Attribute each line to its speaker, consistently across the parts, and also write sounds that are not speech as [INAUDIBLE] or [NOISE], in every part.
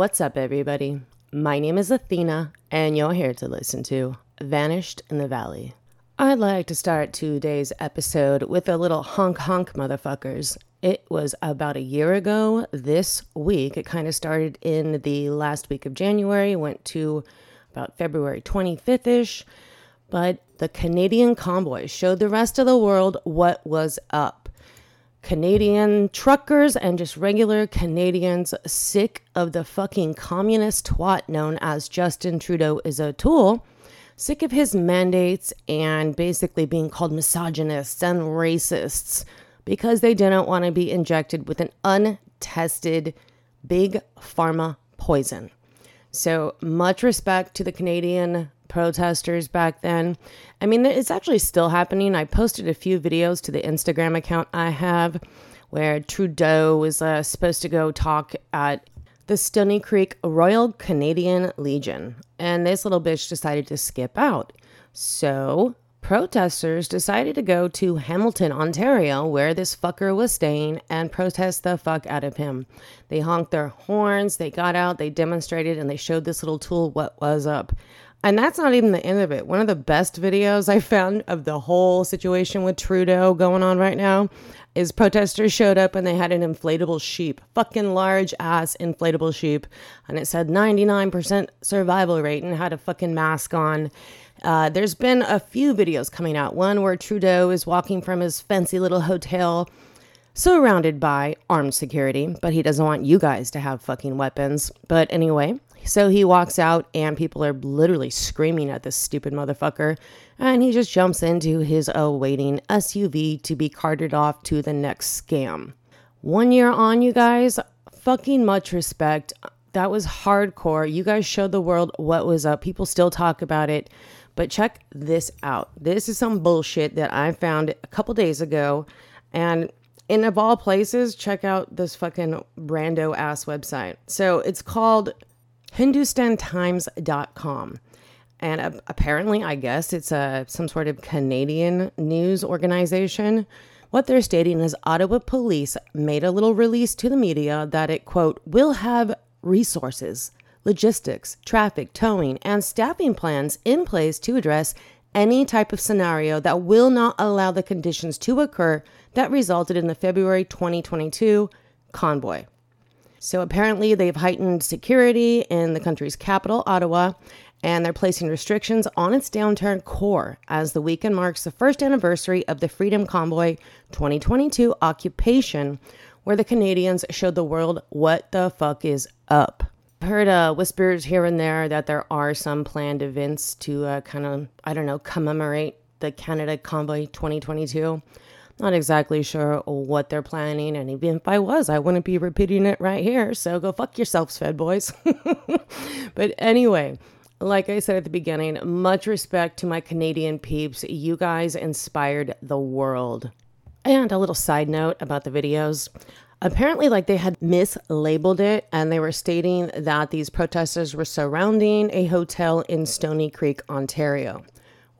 Speaker 1: What's up, everybody? My name is Athena, and you're here to listen to Vanished in the Valley. I'd like to start today's episode with a little honk honk, motherfuckers. It was about a year ago this week. It kind of started in the last week of January, went to about February 25th ish. But the Canadian convoy showed the rest of the world what was up. Canadian truckers and just regular Canadians sick of the fucking communist twat known as Justin Trudeau is a tool, sick of his mandates and basically being called misogynists and racists because they didn't want to be injected with an untested big pharma poison. So, much respect to the Canadian protesters back then. I mean, it's actually still happening. I posted a few videos to the Instagram account I have where Trudeau was uh, supposed to go talk at the Stoney Creek Royal Canadian Legion, and this little bitch decided to skip out. So, protesters decided to go to Hamilton, Ontario, where this fucker was staying, and protest the fuck out of him. They honked their horns, they got out, they demonstrated, and they showed this little tool what was up. And that's not even the end of it. One of the best videos I found of the whole situation with Trudeau going on right now is protesters showed up and they had an inflatable sheep, fucking large ass inflatable sheep, and it said 99% survival rate and had a fucking mask on. Uh, there's been a few videos coming out. One where Trudeau is walking from his fancy little hotel surrounded by armed security, but he doesn't want you guys to have fucking weapons. But anyway, so he walks out, and people are literally screaming at this stupid motherfucker. And he just jumps into his awaiting SUV to be carted off to the next scam. One year on, you guys, fucking much respect. That was hardcore. You guys showed the world what was up. People still talk about it. But check this out. This is some bullshit that I found a couple days ago. And in of all places, check out this fucking Brando ass website. So it's called hindustantimes.com. And apparently, I guess it's a some sort of Canadian news organization. What they're stating is Ottawa police made a little release to the media that it quote will have resources, logistics, traffic, towing, and staffing plans in place to address any type of scenario that will not allow the conditions to occur that resulted in the February 2022 convoy. So apparently, they've heightened security in the country's capital, Ottawa, and they're placing restrictions on its downtown core as the weekend marks the first anniversary of the Freedom Convoy 2022 occupation, where the Canadians showed the world what the fuck is up. I've heard uh, whispers here and there that there are some planned events to uh, kind of, I don't know, commemorate the Canada Convoy 2022. Not exactly sure what they're planning, and even if I was, I wouldn't be repeating it right here. So go fuck yourselves, Fed boys. [LAUGHS] but anyway, like I said at the beginning, much respect to my Canadian peeps. You guys inspired the world. And a little side note about the videos. Apparently, like they had mislabeled it and they were stating that these protesters were surrounding a hotel in Stoney Creek, Ontario.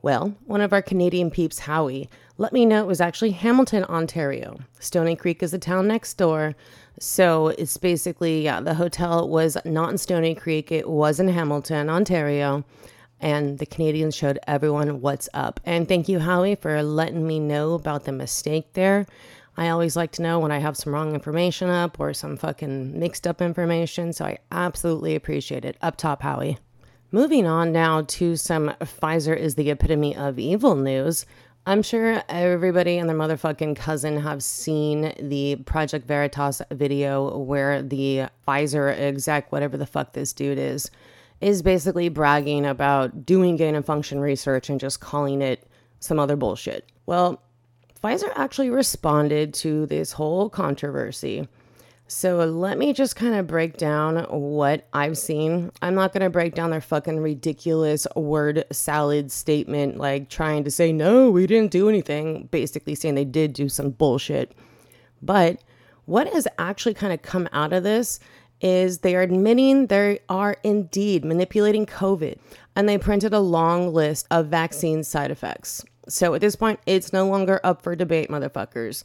Speaker 1: Well, one of our Canadian peeps, Howie, let me know it was actually Hamilton, Ontario. Stoney Creek is the town next door. So it's basically, yeah, the hotel was not in Stoney Creek, it was in Hamilton, Ontario. And the Canadians showed everyone what's up. And thank you, Howie, for letting me know about the mistake there. I always like to know when I have some wrong information up or some fucking mixed up information. So I absolutely appreciate it. Up top, Howie. Moving on now to some Pfizer is the epitome of evil news. I'm sure everybody and their motherfucking cousin have seen the Project Veritas video where the Pfizer exec, whatever the fuck this dude is, is basically bragging about doing gain of function research and just calling it some other bullshit. Well, Pfizer actually responded to this whole controversy so let me just kind of break down what I've seen. I'm not going to break down their fucking ridiculous word salad statement, like trying to say, no, we didn't do anything, basically saying they did do some bullshit. But what has actually kind of come out of this is they are admitting they are indeed manipulating COVID and they printed a long list of vaccine side effects. So at this point, it's no longer up for debate, motherfuckers.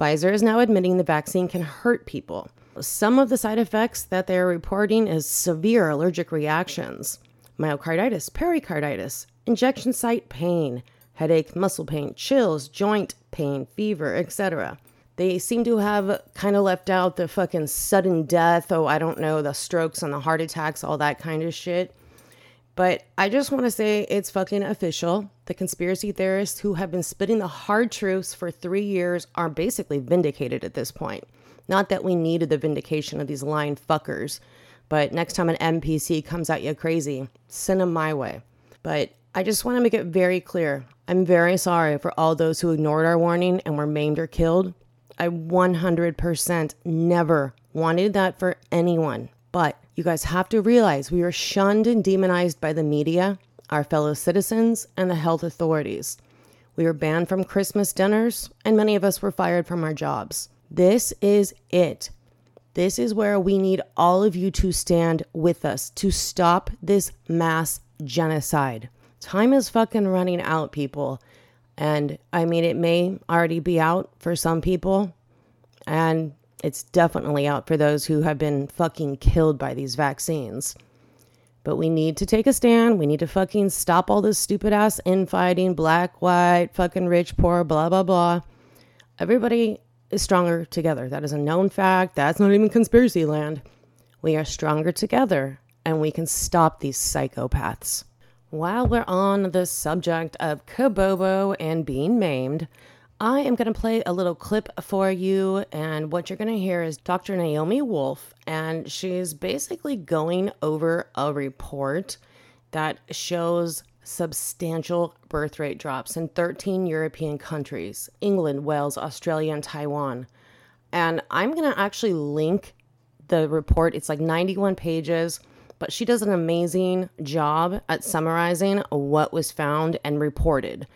Speaker 1: Pfizer is now admitting the vaccine can hurt people. Some of the side effects that they're reporting is severe allergic reactions, myocarditis, pericarditis, injection site pain, headache, muscle pain, chills, joint pain, fever, etc. They seem to have kind of left out the fucking sudden death, oh, I don't know, the strokes and the heart attacks, all that kind of shit. But I just want to say it's fucking official. The conspiracy theorists who have been spitting the hard truths for three years are basically vindicated at this point. Not that we needed the vindication of these lying fuckers, but next time an NPC comes at you crazy, send them my way. But I just want to make it very clear I'm very sorry for all those who ignored our warning and were maimed or killed. I 100% never wanted that for anyone. But you guys have to realize we are shunned and demonized by the media, our fellow citizens, and the health authorities. We were banned from Christmas dinners, and many of us were fired from our jobs. This is it. This is where we need all of you to stand with us to stop this mass genocide. Time is fucking running out, people. And I mean, it may already be out for some people, and it's definitely out for those who have been fucking killed by these vaccines. But we need to take a stand. We need to fucking stop all this stupid ass infighting, black, white, fucking rich, poor, blah, blah, blah. Everybody is stronger together. That is a known fact. That's not even conspiracy land. We are stronger together and we can stop these psychopaths. While we're on the subject of Kabobo and being maimed, I am going to play a little clip for you. And what you're going to hear is Dr. Naomi Wolf, and she's basically going over a report that shows substantial birth rate drops in 13 European countries England, Wales, Australia, and Taiwan. And I'm going to actually link the report, it's like 91 pages but she does an amazing job at summarizing what was found and reported.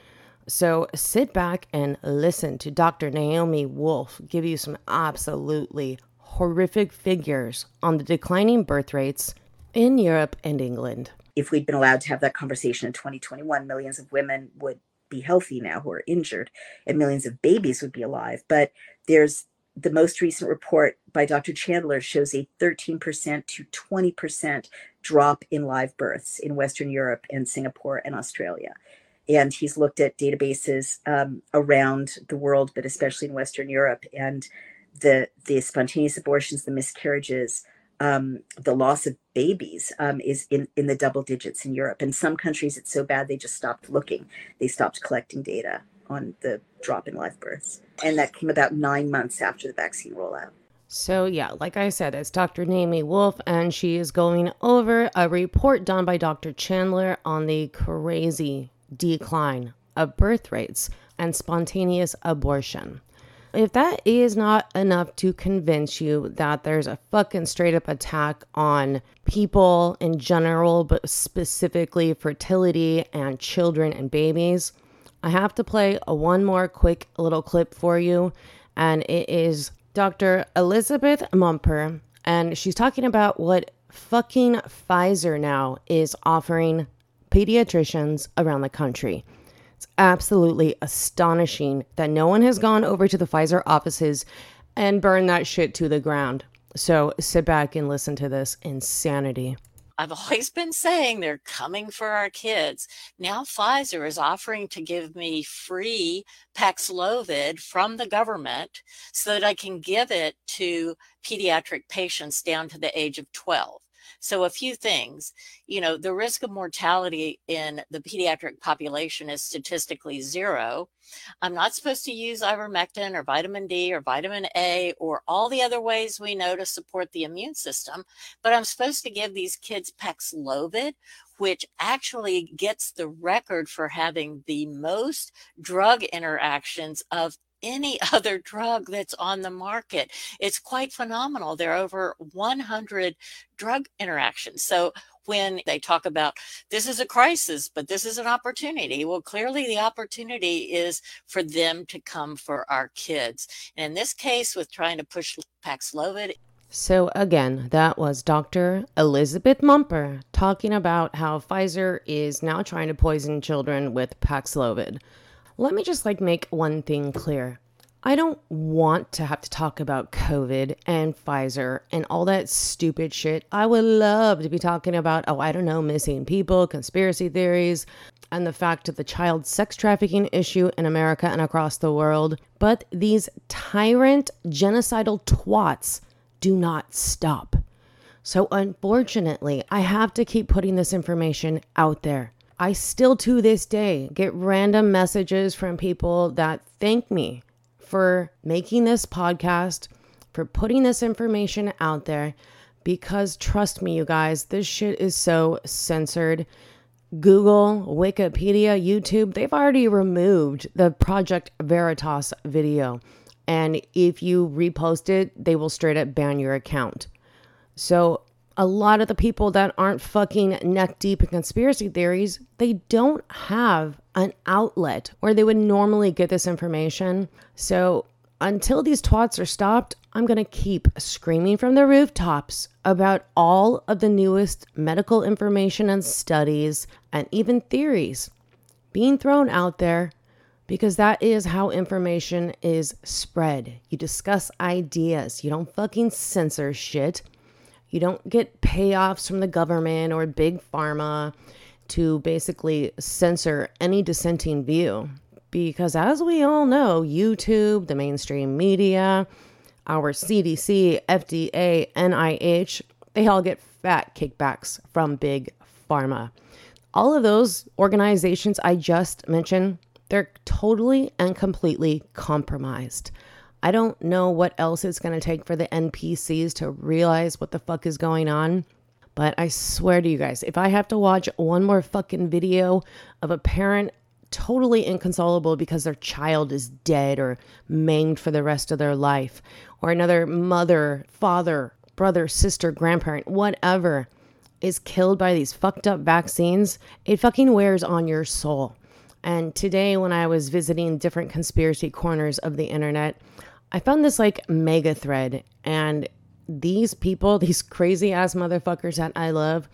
Speaker 1: So sit back and listen to Dr. Naomi Wolf give you some absolutely horrific figures on the declining birth rates in Europe and England.
Speaker 2: If we'd been allowed to have that conversation in 2021, millions of women would be healthy now who are injured and millions of babies would be alive. But there's the most recent report by Dr. Chandler shows a 13% to 20% drop in live births in Western Europe and Singapore and Australia. And he's looked at databases um, around the world, but especially in Western Europe, and the the spontaneous abortions, the miscarriages, um, the loss of babies um, is in, in the double digits in Europe. In some countries, it's so bad they just stopped looking. They stopped collecting data on the drop in live births. And that came about nine months after the vaccine rollout.
Speaker 1: So, yeah, like I said, it's Dr. Naomi Wolf, and she is going over a report done by Dr. Chandler on the crazy decline of birth rates and spontaneous abortion. If that is not enough to convince you that there's a fucking straight up attack on people in general, but specifically fertility and children and babies, I have to play a one more quick little clip for you, and it is Dr. Elizabeth Mumper, and she's talking about what fucking Pfizer now is offering pediatricians around the country. It's absolutely astonishing that no one has gone over to the Pfizer offices and burned that shit to the ground. So sit back and listen to this insanity.
Speaker 3: I've always been saying they're coming for our kids. Now Pfizer is offering to give me free Paxlovid from the government so that I can give it to pediatric patients down to the age of 12. So, a few things. You know, the risk of mortality in the pediatric population is statistically zero. I'm not supposed to use ivermectin or vitamin D or vitamin A or all the other ways we know to support the immune system, but I'm supposed to give these kids Paxlovid, which actually gets the record for having the most drug interactions of any [LAUGHS] other drug that's on the market. It's quite phenomenal. There are over 100 drug interactions. So when they talk about this is a crisis, but this is an opportunity. Well, clearly the opportunity is for them to come for our kids. And in this case, with trying to push Paxlovid.
Speaker 1: So again, that was Dr. Elizabeth Mumper talking about how Pfizer is now trying to poison children with Paxlovid. Let me just like make one thing clear. I don't want to have to talk about COVID and Pfizer and all that stupid shit. I would love to be talking about, oh, I don't know, missing people, conspiracy theories, and the fact of the child sex trafficking issue in America and across the world. But these tyrant, genocidal twats do not stop. So, unfortunately, I have to keep putting this information out there. I still to this day get random messages from people that thank me for making this podcast, for putting this information out there, because trust me, you guys, this shit is so censored. Google, Wikipedia, YouTube, they've already removed the Project Veritas video. And if you repost it, they will straight up ban your account. So, a lot of the people that aren't fucking neck deep in conspiracy theories, they don't have an outlet where they would normally get this information. So, until these twats are stopped, I'm going to keep screaming from the rooftops about all of the newest medical information and studies and even theories being thrown out there because that is how information is spread. You discuss ideas, you don't fucking censor shit. You don't get payoffs from the government or big pharma to basically censor any dissenting view. Because as we all know, YouTube, the mainstream media, our CDC, FDA, NIH, they all get fat kickbacks from big pharma. All of those organizations I just mentioned, they're totally and completely compromised. I don't know what else it's going to take for the NPCs to realize what the fuck is going on. But I swear to you guys, if I have to watch one more fucking video of a parent totally inconsolable because their child is dead or maimed for the rest of their life, or another mother, father, brother, sister, grandparent, whatever, is killed by these fucked up vaccines, it fucking wears on your soul. And today, when I was visiting different conspiracy corners of the internet, I found this like mega thread, and these people, [LAUGHS] these crazy ass motherfuckers that I love,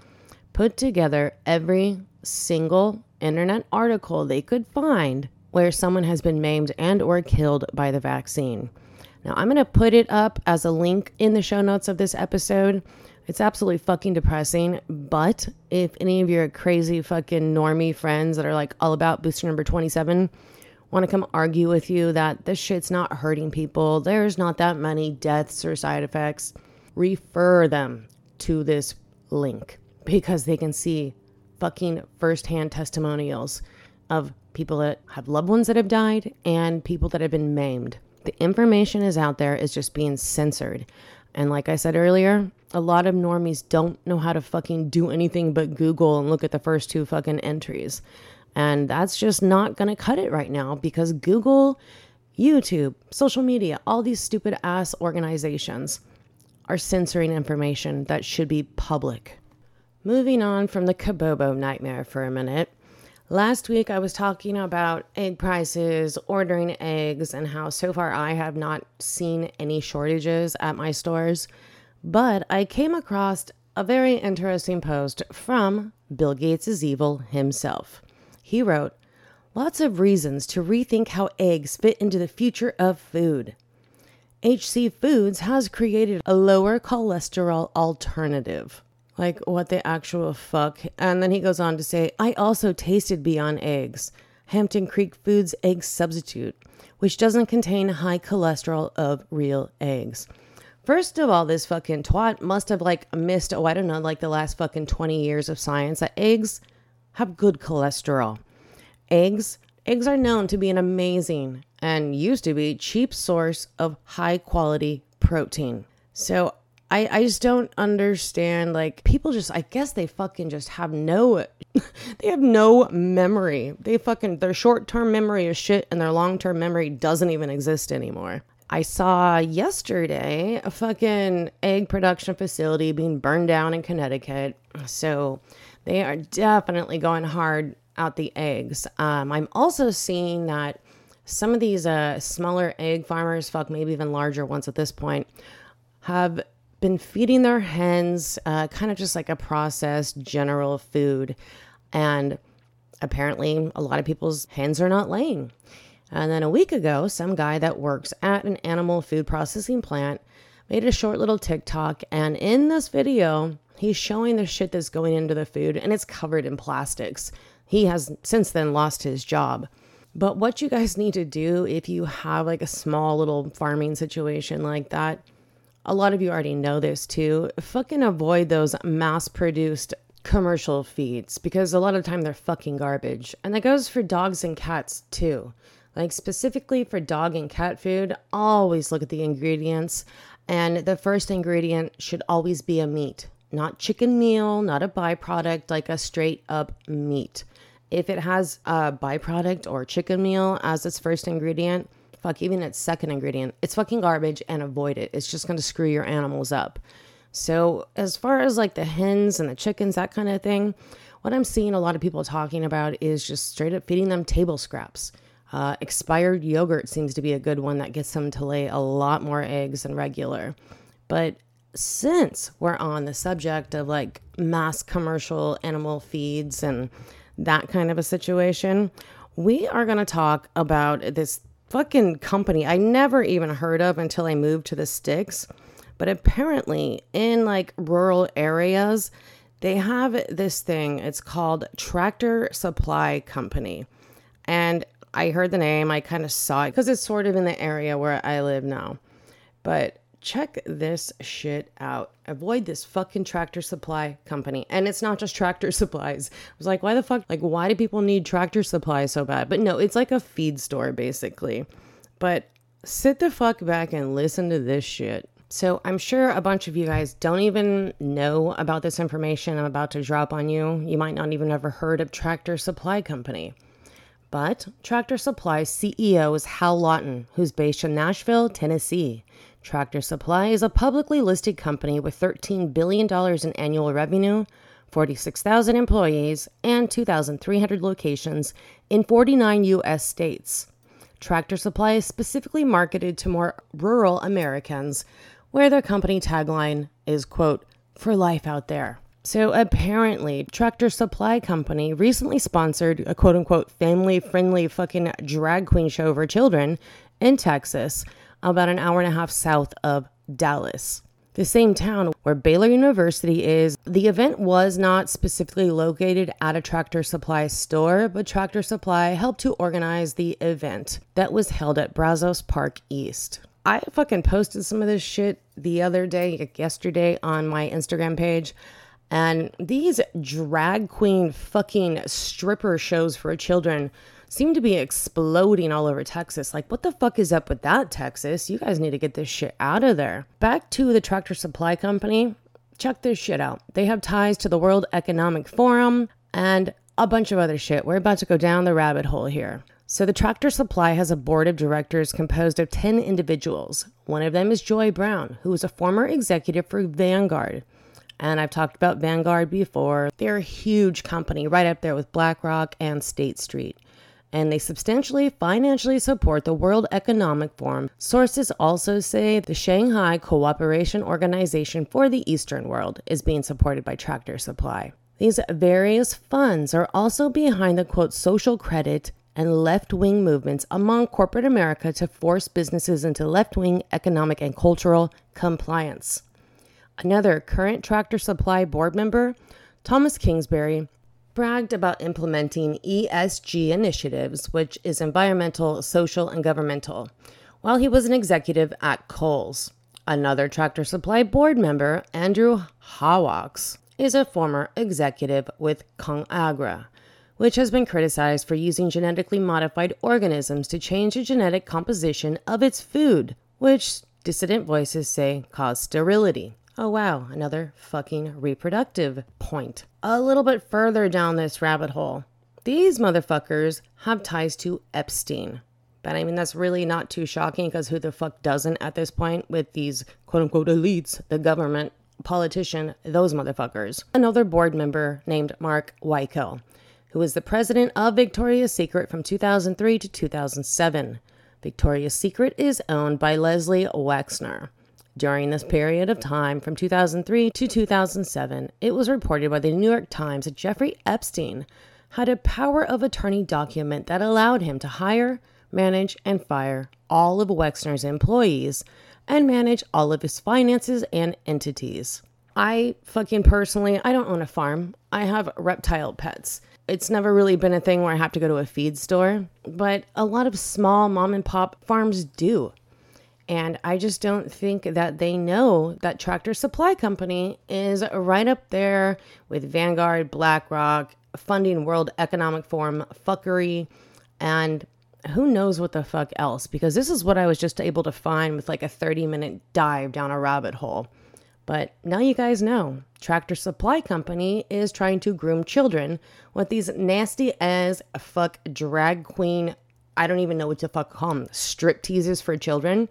Speaker 1: put together every single internet article they could find where someone has been maimed and or killed by the vaccine. Now, I'm going to put it up as a link in the show notes of this episode. It's absolutely fucking depressing, but if any of your crazy fucking normie friends that are like all about booster number 27 want to come argue with you that this shit's not hurting people, there's not that many deaths or side effects, refer them to this link because they can see fucking firsthand testimonials of people that have loved ones that have died and people that have been maimed. The information is out there, it's just being censored. And like I said earlier, a lot of normies don't know how to fucking do anything but Google and look at the first two fucking entries. And that's just not going to cut it right now because Google, YouTube, social media, all these stupid ass organizations are censoring information that should be public. Moving on from the Kabobo nightmare for a minute. Last week I was talking about egg prices, ordering eggs, and how so far I have not seen any shortages at my stores. But I came across a very interesting post from Bill Gates evil himself. He wrote, Lots of reasons to rethink how eggs fit into the future of food. HC Foods has created a lower cholesterol alternative. Like, what the actual fuck? And then he goes on to say, I also tasted Beyond Eggs, Hampton Creek Foods egg substitute, which doesn't contain high cholesterol of real eggs. First of all, this fucking twat must have like missed, oh, I don't know, like the last fucking 20 years of science that eggs have good cholesterol. Eggs, eggs are known to be an amazing and used to be cheap source of high quality protein. So I, I just don't understand like people just I guess they fucking just have no [LAUGHS] they have no memory. They fucking their short-term memory is shit and their long-term memory doesn't even exist anymore. I saw yesterday a fucking egg production facility being burned down in Connecticut. So they are definitely going hard out the eggs. Um, I'm also seeing that some of these uh, smaller egg farmers, fuck, maybe even larger ones at this point, have been feeding their hens uh, kind of just like a processed general food. And apparently, a lot of people's hens are not laying. And then a week ago, some guy that works at an animal food processing plant made a short little TikTok. And in this video, he's showing the shit that's going into the food and it's covered in plastics. He has since then lost his job. But what you guys need to do if you have like a small little farming situation like that, a lot of you already know this too. Fucking avoid those mass produced commercial feeds because a lot of the time they're fucking garbage. And that goes for dogs and cats too. Like specifically for dog and cat food, always look at the ingredients. And the first ingredient should always be a meat, not chicken meal, not a byproduct, like a straight up meat. If it has a byproduct or chicken meal as its first ingredient, fuck, even its second ingredient, it's fucking garbage and avoid it. It's just gonna screw your animals up. So, as far as like the hens and the chickens, that kind of thing, what I'm seeing a lot of people talking about is just straight up feeding them table scraps. Uh, expired yogurt seems to be a good one that gets them to lay a lot more eggs than regular. But since we're on the subject of like mass commercial animal feeds and that kind of a situation, we are going to talk about this fucking company I never even heard of until I moved to the sticks. But apparently, in like rural areas, they have this thing. It's called Tractor Supply Company. And I heard the name, I kind of saw it because it's sort of in the area where I live now. But check this shit out. Avoid this fucking tractor supply company. And it's not just tractor [LAUGHS] supplies. I was like, why the fuck? Like, why do people need tractor supplies so bad? But no, it's like a feed store basically. But sit the fuck back and listen to this shit. So, I'm sure a bunch of you guys don't even know about this information I'm about to drop on you. You might not even ever heard of Tractor Supply Company. But Tractor Supply CEO is Hal Lawton, who's based in Nashville, Tennessee. Tractor Supply is a publicly listed company with $13 billion in annual revenue, 46,000 employees, and 2,300 locations in 49 U.S. states. Tractor Supply is specifically marketed to more rural Americans, where their company tagline is, quote, for life out there. So apparently, Tractor Supply Company recently sponsored a quote unquote family friendly fucking drag queen show for children in Texas, about an hour and a half south of Dallas. The same town where Baylor University is, the event was not specifically located at a Tractor Supply store, but Tractor Supply helped to organize the event that was held at Brazos Park East. I fucking posted some of this shit the other day, yesterday, on my Instagram page. And these drag queen fucking stripper shows for children seem to be exploding all over Texas. Like, what the fuck is up with that, Texas? You guys need to get this shit out of there. Back to the Tractor Supply Company. Check this shit out. They have ties to the World Economic Forum and a bunch of other shit. We're about to go down the rabbit hole here. So, the Tractor Supply has a board of directors composed of 10 individuals. One of them is Joy Brown, who is a former executive for Vanguard. And I've talked about Vanguard before. They're a huge company right up there with BlackRock and State Street. And they substantially financially support the World Economic Forum. Sources also say the Shanghai Cooperation Organization for the Eastern World is being supported by Tractor Supply. These various funds are also behind the quote social credit and left wing movements among corporate America to force businesses into left wing economic and cultural compliance. Another current Tractor Supply board member, Thomas Kingsbury, bragged about implementing ESG initiatives, which is environmental, social, and governmental, while he was an executive at Kohl's. Another Tractor Supply board member, Andrew Hawaux, is a former executive with ConAgra, which has been criticized for using genetically modified organisms to change the genetic composition of its food, which dissident voices say cause sterility. Oh, wow, another fucking reproductive point. A little bit further down this rabbit hole, these motherfuckers have ties to Epstein. But I mean, that's really not too shocking because who the fuck doesn't at this point with these quote unquote elites, the government, politician, those motherfuckers. Another board member named Mark Weikel, who was the president of Victoria's Secret from 2003 to 2007. Victoria's Secret is owned by Leslie Wexner. During this period of time, from 2003 to 2007, it was reported by the New York Times that Jeffrey Epstein had a power of attorney document that allowed him to hire, manage, and fire all of Wexner's employees and manage all of his finances and entities. I fucking personally, I don't own a farm. I have reptile pets. It's never really been a thing where I have to go to a feed store, but a lot of small mom and pop farms do. And I just don't think that they know that Tractor Supply Company is right up there with Vanguard, BlackRock, funding World Economic Forum fuckery, and who knows what the fuck else. Because this is what I was just able to find with like a 30 minute dive down a rabbit hole. But now you guys know Tractor Supply Company is trying to groom children with these nasty as fuck drag queen. I don't even know what to fuck call them. Strip teasers for children.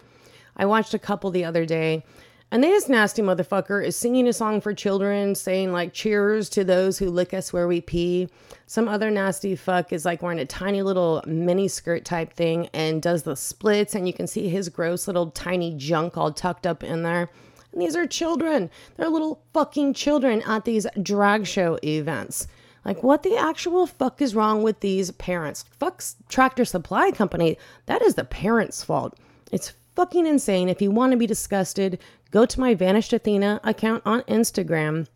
Speaker 1: I watched a couple the other day, and this nasty motherfucker is singing a song for children, saying like "Cheers to those who lick us where we pee." Some other nasty fuck is like wearing a tiny little mini skirt type thing and does the splits, and you can see his gross little tiny junk all tucked up in there. And these are children. They're little fucking children at these drag show events. Like, what the actual fuck is wrong with these parents? Fuck's Tractor Supply Company. That is the parents' fault. It's fucking insane. If you want to be disgusted, go to my Vanished Athena account on Instagram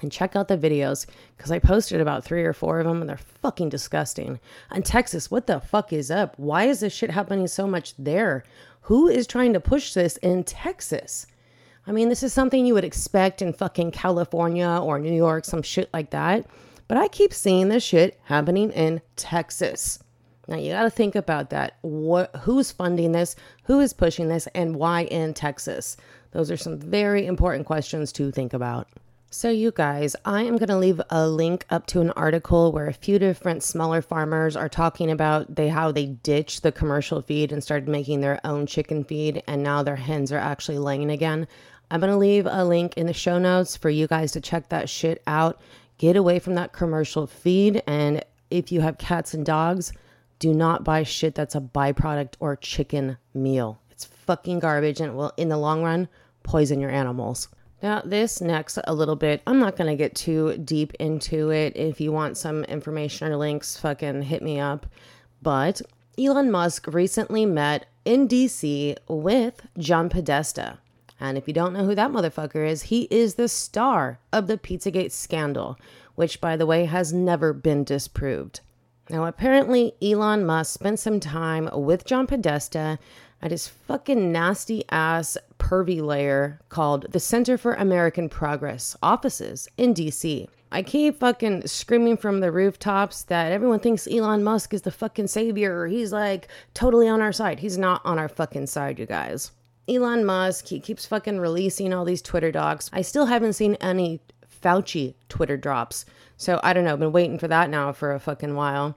Speaker 1: and check out the videos because I posted about three or four of them and they're fucking disgusting. And Texas, what the fuck is up? Why is this shit happening so much there? Who is trying to push this in Texas? I mean, this is something you would expect in fucking California or New York, some shit like that. But I keep seeing this shit happening in Texas. Now you got to think about that. What who's funding this? Who is pushing this and why in Texas? Those are some very important questions to think about. So, you guys, I am going to leave a link up to an article where a few different smaller farmers are talking about they how they ditched the commercial feed and started making their own chicken feed, and now their hens are actually laying again. I'm going to leave a link in the show notes for you guys to check that shit out. Get away from that commercial feed. And if you have cats and dogs, do not buy shit that's a byproduct or chicken meal. It's fucking garbage and will, in the long run, poison your animals. Now, this next a little bit, I'm not going to get too deep into it. If you want some information or links, fucking hit me up. But Elon Musk recently met in DC with John Podesta. And if you don't know who that motherfucker is, he is the star of the Pizzagate scandal, which, by the way, has never been disproved. Now, apparently, Elon Musk spent some time with John Podesta at his fucking nasty ass pervy lair called the Center for American Progress offices in DC. I keep fucking screaming from the rooftops that everyone thinks Elon Musk is the fucking savior. He's like totally on our side. He's not on our fucking side, you guys. Elon Musk, he keeps fucking releasing all these Twitter docs. I still haven't seen any Fauci Twitter drops. So I don't know, been waiting for that now for a fucking while.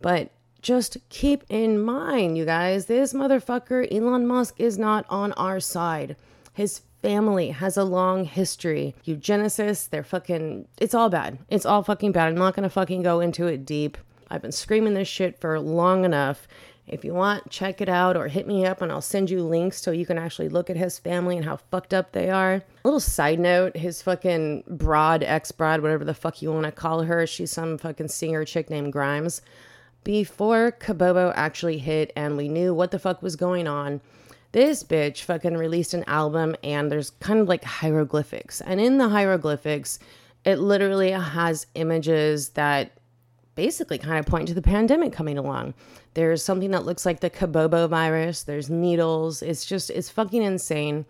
Speaker 1: But just keep in mind, you guys, this motherfucker, Elon Musk, is not on our side. His family has a long history. Eugenicists, they're fucking, it's all bad. It's all fucking bad. I'm not gonna fucking go into it deep. I've been screaming this shit for long enough. If you want, check it out or hit me up and I'll send you links so you can actually look at his family and how fucked up they are. A little side note his fucking broad, ex broad, whatever the fuck you want to call her, she's some fucking singer chick named Grimes. Before Kabobo actually hit and we knew what the fuck was going on, this bitch fucking released an album and there's kind of like hieroglyphics. And in the hieroglyphics, it literally has images that basically kind of point to the pandemic coming along. There's something that looks like the Kabobo virus. There's needles. It's just, it's fucking insane.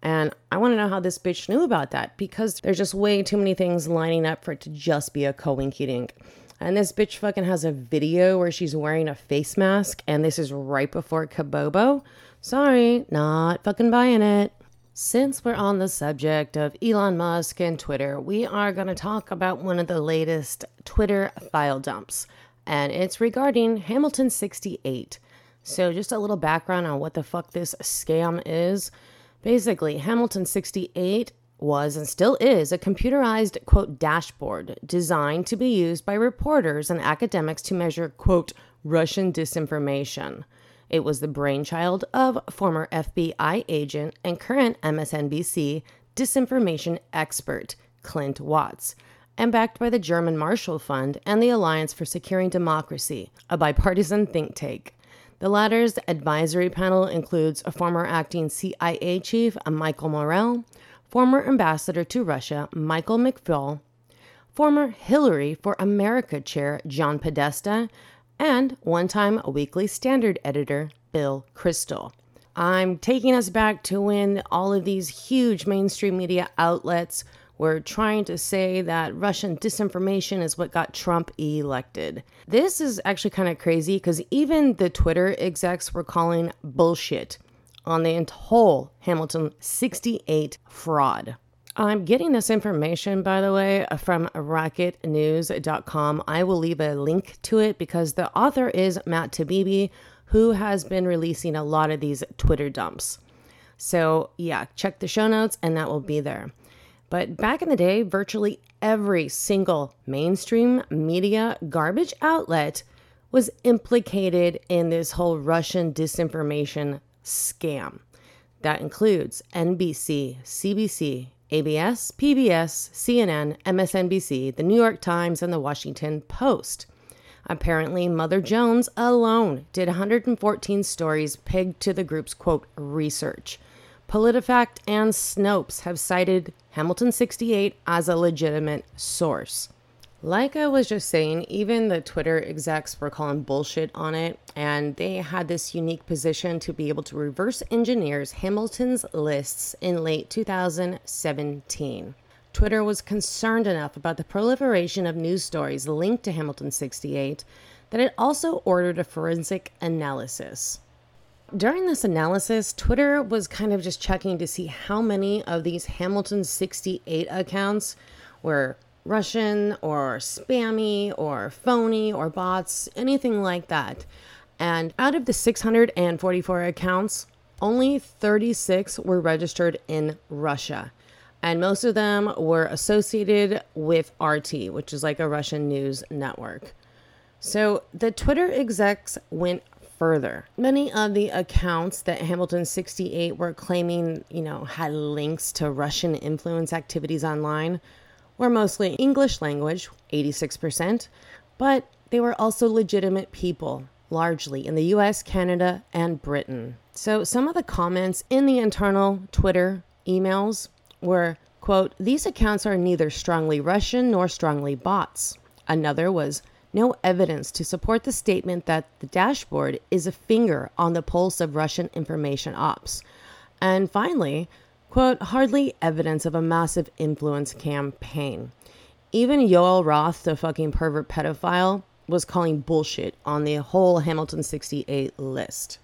Speaker 1: And I want to know how this bitch knew about that because there's just way too many things lining up for it to just be a coinky dink. And this bitch fucking has a video where she's wearing a face mask, and this is right before Kabobo. Sorry, not fucking buying it. Since we're on the subject of Elon Musk and Twitter, we are going to talk about one of the latest Twitter file dumps and it's regarding Hamilton 68. So, just a little background on what the fuck this scam is. Basically, Hamilton 68 was and still is a computerized, quote, dashboard designed to be used by reporters and academics to measure, quote, Russian disinformation. It was the brainchild of former FBI agent and current MSNBC disinformation expert Clint Watts and backed by the German Marshall Fund and the Alliance for Securing Democracy, a bipartisan think tank. The latter's advisory panel includes a former acting CIA chief, Michael Morell, former ambassador to Russia, Michael McFaul, former Hillary for America chair, John Podesta, and one time Weekly Standard editor, Bill Kristol. I'm taking us back to when all of these huge mainstream media outlets were trying to say that Russian disinformation is what got Trump elected. This is actually kind of crazy because even the Twitter execs were calling bullshit on the whole Hamilton 68 fraud. I'm getting this information, by the way, uh, from racketnews.com. I will leave a link to it because the author is Matt Taibbi, who has been releasing a lot of these Twitter dumps. So, yeah, check the show notes and that will be there. But back in the day, virtually every single mainstream media garbage outlet was implicated in this whole Russian disinformation scam. That includes NBC, CBC, ABC, PBS, CNN, MSNBC, The New York Times, and The Washington Post. Apparently, Mother Jones alone did 114 stories pegged to the group's quote research. PolitiFact and Snopes have cited Hamilton 68 as a legitimate source. Like I was just saying, even the Twitter execs were calling bullshit on it, and they had this unique position to be able to reverse engineers Hamilton's lists in late 2017. Twitter was concerned enough about the proliferation of news stories linked to Hamilton 68 that it also ordered a forensic analysis. During this analysis, Twitter was kind of just checking to see how many of these Hamilton 68 accounts were Russian or spammy or phony or bots, anything like that. And out of the 644 accounts, only 36 were registered in Russia. And most of them were associated with RT, which is like a Russian news network. So the Twitter execs went further. Many of the accounts that Hamilton 68 were claiming, you know, had links to Russian influence activities online were mostly English language, 86%, but they were also legitimate people, largely in the US, Canada, and Britain. So some of the comments in the internal Twitter emails were, quote, these accounts are neither strongly Russian nor strongly bots. Another was, no evidence to support the statement that the dashboard is a finger on the pulse of Russian information ops. And finally, quote, hardly evidence of a massive influence campaign. Even Yoel Roth, the fucking pervert pedophile, was calling bullshit on the whole Hamilton 68 list.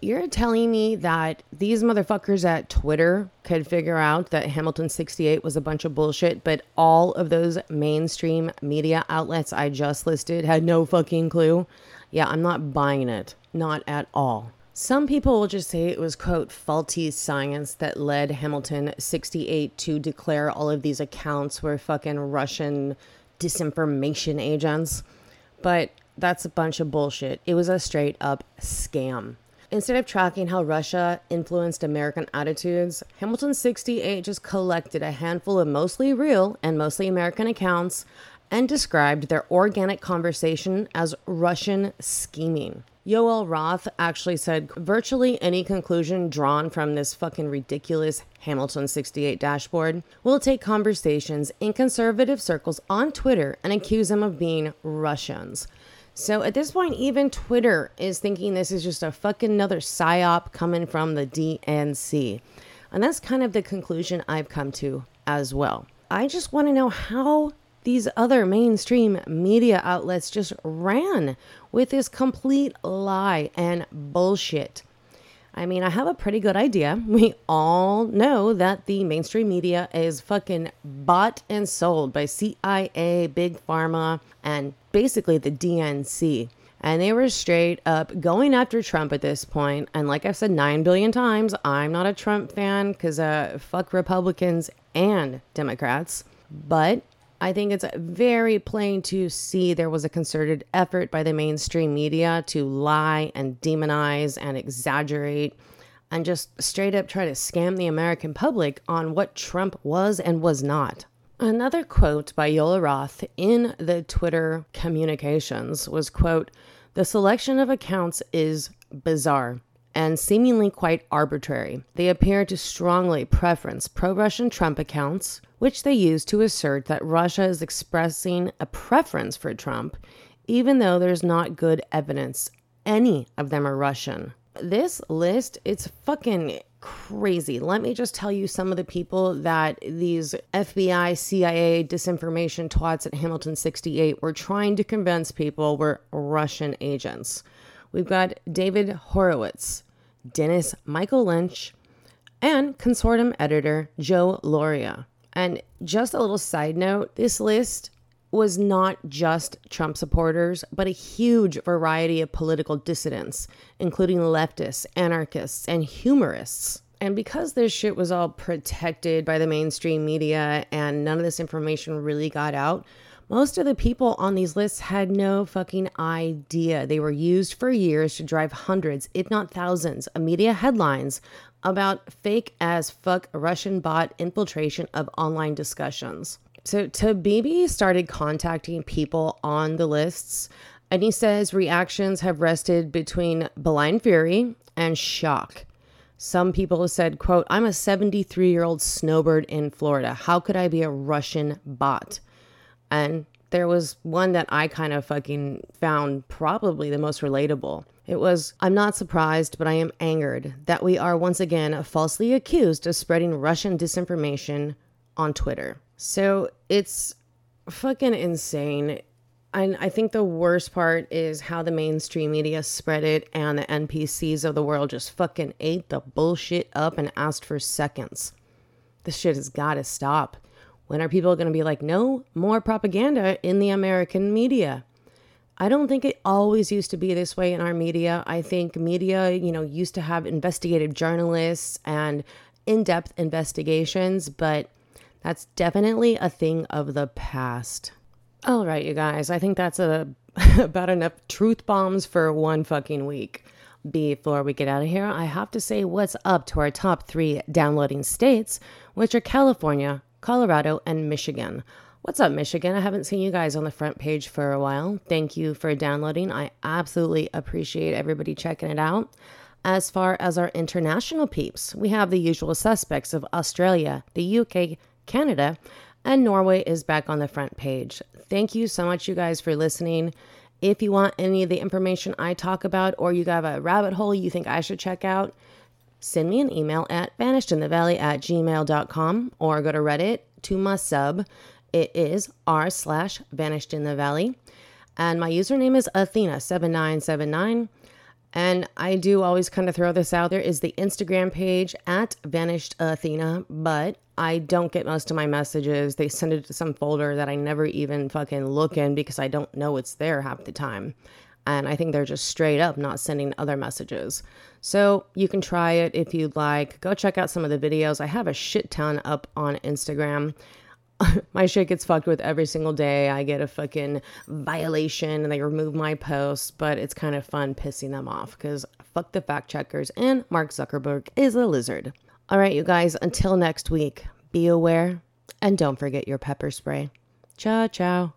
Speaker 1: You're telling me that these motherfuckers at Twitter could figure out that Hamilton 68 was a bunch of bullshit, but all of those mainstream media outlets I just listed had no fucking clue? Yeah, I'm not buying it. Not at all. Some people will just say it was, quote, faulty science that led Hamilton 68 to declare all of these accounts were fucking Russian disinformation agents. But that's a bunch of bullshit. It was a straight up scam. Instead of tracking how Russia influenced American attitudes, Hamilton 68 just collected a handful of mostly real and mostly American accounts and described their organic conversation as Russian scheming. Yoel Roth actually said virtually any conclusion drawn from this fucking ridiculous Hamilton 68 dashboard will take conversations in conservative circles on Twitter and accuse them of being Russians. So at this point, even Twitter is thinking this is just a fucking another psyop coming from the DNC. And that's kind of the conclusion I've come to as well. I just want to know how these other mainstream media outlets just ran with this complete lie and bullshit. I mean, I have a pretty good idea. [LAUGHS] We all know that the mainstream media is fucking bought and sold by CIA, Big Pharma, and basically the DNC. And they were straight up going after Trump at this point. And like I've said nine billion times, I'm not a Trump fan because uh, fuck Republicans and Democrats. But I think it's very plain to see there was a concerted effort by the mainstream media to lie and demonize and exaggerate and just straight up try to scam the American public on what Trump was and was not. Another quote by Yoel Roth in the Twitter communications was quote, The selection of accounts is bizarre and seemingly quite arbitrary. They appear to strongly preference pro Russian Trump accounts, which they use to assert that Russia is expressing a preference for Trump, even though there's not good evidence any of them are Russian. This list, it's fucking crazy. Let me just tell you some of the people that these FBI, CIA disinformation twats at Hamilton 68 were trying to convince people were Russian agents. We've got David Horowitz, Dennis Michael Lynch, and consortium editor Joe Lauria. And just a little side note this list was not just Trump supporters, but a huge variety of political dissidents, including leftists, anarchists, and humorists. And because this shit was all protected by the mainstream media and none of this information really got out, most of the people on these lists had no fucking idea. They were used for years to drive hundreds, if not thousands, of media headlines about fake as fuck Russian bot infiltration of online discussions. So Taibbi started contacting people on the lists, and he says reactions have rested between blind fury and shock. Some people said, quote, I'm a 73 year old snowbird in Florida. How could I be a Russian bot? And there was one that I kind of fucking found probably the most relatable. It was, I'm not surprised, but I am angered that we are once again falsely accused of spreading Russian disinformation on Twitter. So it's fucking insane. And I think the worst part is how the mainstream media spread it and the NPCs of the world just fucking ate the bullshit up and asked for seconds. This shit has got to stop. When are people going to be like, no more propaganda in the American media? I don't think it always used to be this way in our media. I think media, you know, used to have investigative journalists and in depth investigations, but that's definitely a thing of the past. All right, you guys, I think that's a, [LAUGHS] about enough truth bombs for one fucking week. Before we get out of here, I have to say what's up to our top three downloading states, which are California, Colorado, and Michigan. What's up, Michigan? I haven't seen you guys on the front page for a while. Thank you for downloading. I absolutely appreciate everybody checking it out. As far as our international peeps, we have the usual suspects of Australia, the UK, Canada, and Norway is back on the front page. Thank you so much, you guys, for listening. If you want any of the information I talk about, or you have a rabbit hole you think I should check out, send me an email at vanishedinthevalley at gmail.com or go to Reddit to my sub. It is r slash vanished in the valley. And my username is Athena7979. And I do always kind of throw this out there is the Instagram page at Vanished Athena, but I don't get most of my messages. They send it to some folder that I never even fucking look in because I don't know it's there half the time. And I think they're just straight up not sending other messages. So you can try it if you'd like. Go check out some of the videos. I have a shit ton up on Instagram. [LAUGHS] my shit gets fucked with every single day. I get a fucking violation and they remove my posts, but it's kind of fun pissing them off because fuck the fact checkers and Mark Zuckerberg is a lizard. All right, you guys, until next week, be aware and don't forget your pepper spray. Ciao, ciao.